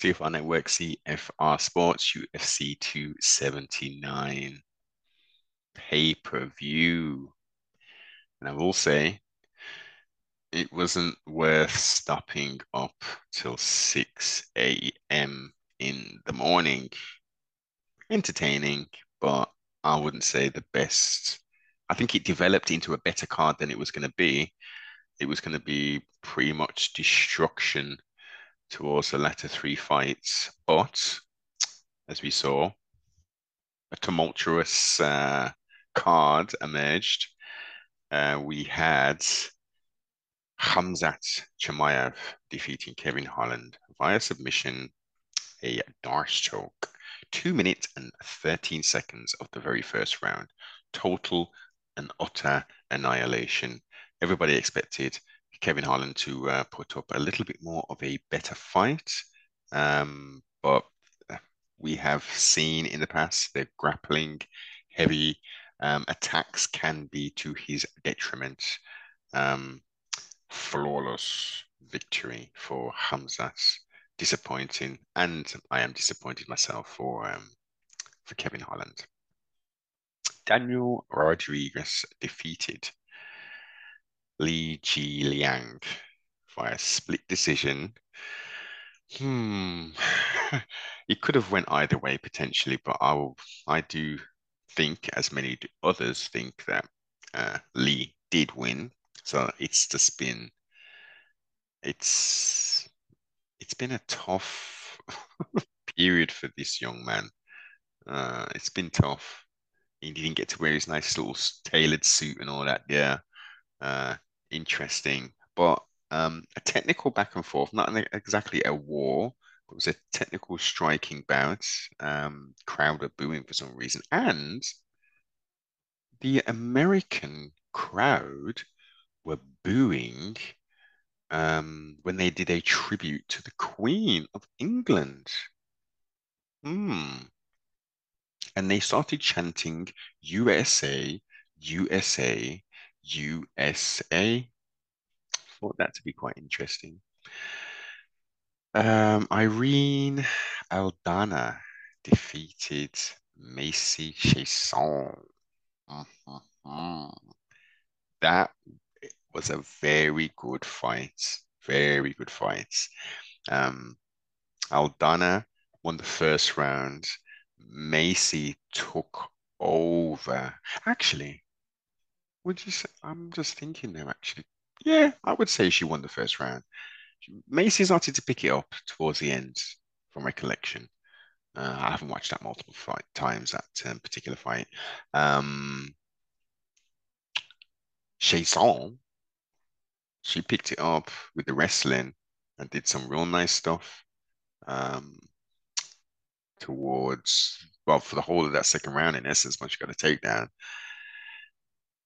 CFR Network, CFR Sports, UFC 279 pay per view. And I will say, it wasn't worth stopping up till 6 a.m. in the morning. Entertaining, but I wouldn't say the best. I think it developed into a better card than it was going to be. It was going to be pretty much destruction towards the latter three fights. But as we saw, a tumultuous uh, card emerged. Uh, we had Khamzat Chimaev defeating Kevin Holland via submission, a D'Arce choke. Two minutes and 13 seconds of the very first round. Total and utter annihilation. Everybody expected Kevin Holland to uh, put up a little bit more of a better fight. Um, but uh, we have seen in the past the grappling heavy um, attacks can be to his detriment. Um, flawless victory for Khamzat. Disappointing, and I am disappointed myself for um, for Kevin Holland. Daniel Rodriguez defeated Li Jingliang via split decision. Hmm, it could have went either way potentially, but I will. I do think, as many others think, that uh, Lee did win. So it's just been it's it's been a tough period for this young man. Uh, it's been tough. He didn't get to wear his nice little tailored suit and all that. Yeah, uh, interesting. But um, a technical back and forth, not exactly a war. It was a technical striking bout. Um, crowd were booing for some reason, and the American crowd were booing um, when they did a tribute to the Queen of England. Hmm. And they started chanting USA, USA, USA. Thought that to be quite interesting. Um, Irene Aldana defeated Macy. Mm-hmm. That was a very good fight. Very good fight. Um, Aldana won the first round. Macy took over. Actually, would you say? I'm just thinking there. Actually, yeah, I would say she won the first round. Macy started to pick it up towards the end, from recollection. Uh, I haven't watched that multiple fight times that um, particular fight. Um, Chiasson she picked it up with the wrestling and did some real nice stuff um, towards, well, for the whole of that second round, in essence, once you got a takedown.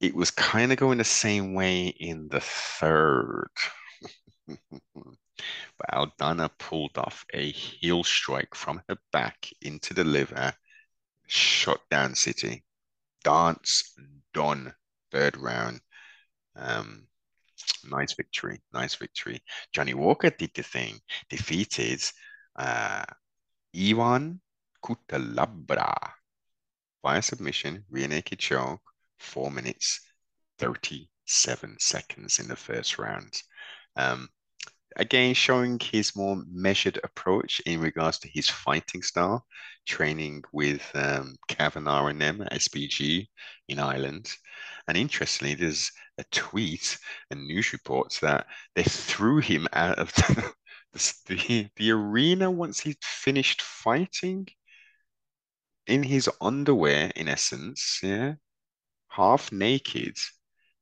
It was kind of going the same way in the third. but Aldana pulled off a heel strike from her back into the liver, shut down City. Dance done. Third round. Um, Nice victory. Nice victory. Johnny Walker did the thing, defeated uh, Ivan Cutelaba via submission, rear naked choke, four minutes, 37 seconds in the first round. Um, again, showing his more measured approach in regards to his fighting style, training with um, Kavanagh and them at SBG in Ireland. And interestingly, there's a tweet and news reports that they threw him out of the, the, the arena once he'd finished fighting in his underwear, in essence, yeah, half naked.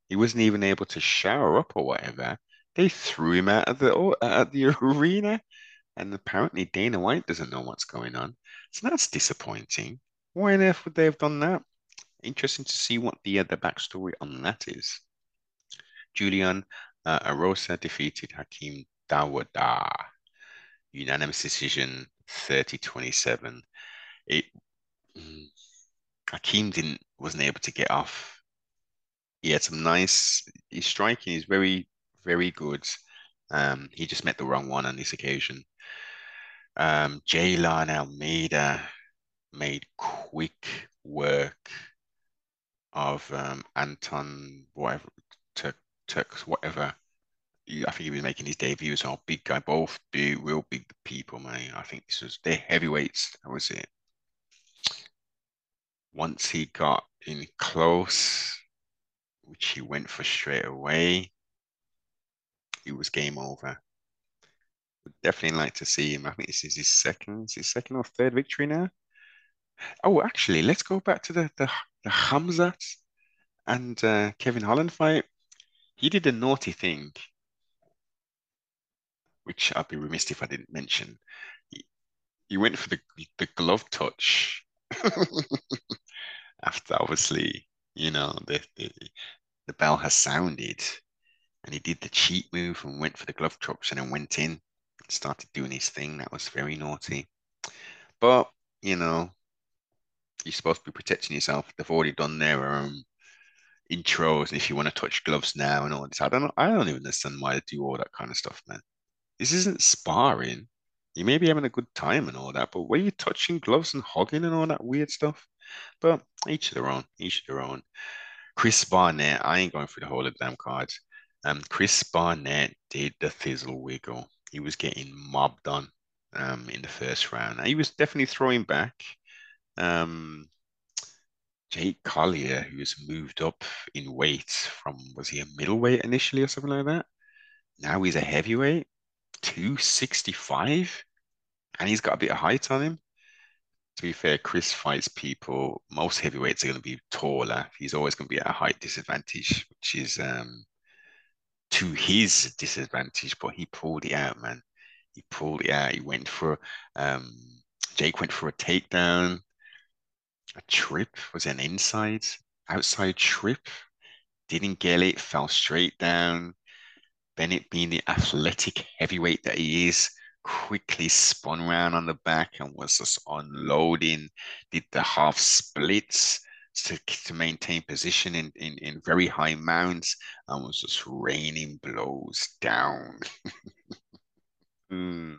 He wasn't even able to shower up or whatever. They threw him out of the of the arena, and apparently Dana White doesn't know what's going on. So that's disappointing. Why on earth would they have done that? Interesting to see what the uh, the backstory on that is. Julian uh, Erosa defeated Hakeem Dawodu. Unanimous decision, 30-27. It mm, Hakeem didn't wasn't able to get off. He had some nice his striking is very, very good. Um, he just met the wrong one on this occasion. Um, Jailton Almeida made quick work of um, Anton, whatever, Turks, whatever. I think he was making his debut as well. Big guy, both big, real big people, man. I think this was their heavyweights. That was it. Once he got in close, which he went for straight away, it was game over. Would definitely like to see him. I think this is his second, his second or third victory now. Oh, actually, let's go back to the the, the Khamzat and uh, Kevin Holland fight. He did a naughty thing, which I'd be remiss if I didn't mention. He, he went for the the glove touch after obviously, you know, the, the the bell has sounded, and he did the cheat move and went for the glove chops and then went in and started doing his thing. That was very naughty. But you know, you're supposed to be protecting yourself. They've already done their um, intros, and if you want to touch gloves now and all this, I don't know. I don't even understand why they do all that kind of stuff, man. This isn't sparring. You may be having a good time and all that, but were you touching gloves and hugging and all that weird stuff? But each their own, each their own. Chris Barnett, I ain't going through the whole of them cards. Um, Chris Barnett did the thizzle wiggle. He was getting mobbed on um, in the first round. He was definitely throwing back. Um, Jake Collier, who's moved up in weight from, was he a middleweight initially or something like that? Now he's a heavyweight, 265, and he's got a bit of height on him. To be fair, Chris fights people, most heavyweights are going to be taller. He's always going to be at a height disadvantage, which is um, to his disadvantage, but he pulled it out, man. He pulled it out. He went for, um, Jake went for a takedown a trip was an inside outside trip didn't get it fell straight down bennett being the athletic heavyweight that he is quickly spun around on the back and was just unloading did the half splits to, to maintain position in, in, in very high mounts and was just raining blows down mm.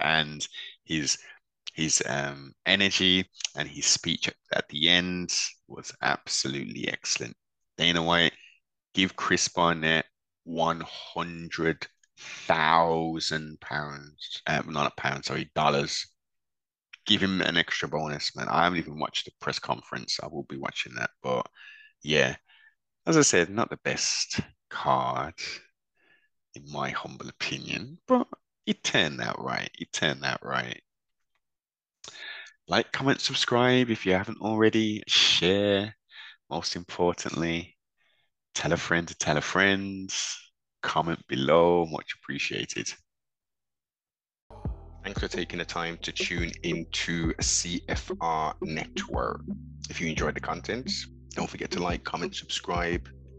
and his his um, energy and his speech at the end was absolutely excellent. Dana White, give Chris Barnett one hundred thousand pounds, uh, not a pound, sorry, dollars. Give him an extra bonus, man. I haven't even watched the press conference. I will be watching that, but yeah, as I said, not the best card in my humble opinion, but it turned out right. It turned out right like, comment, subscribe if you haven't already, share, most importantly, tell a friend to tell a friend, comment below, much appreciated. Thanks for taking the time to tune into CFR Network. If you enjoyed the content, don't forget to like, comment, subscribe,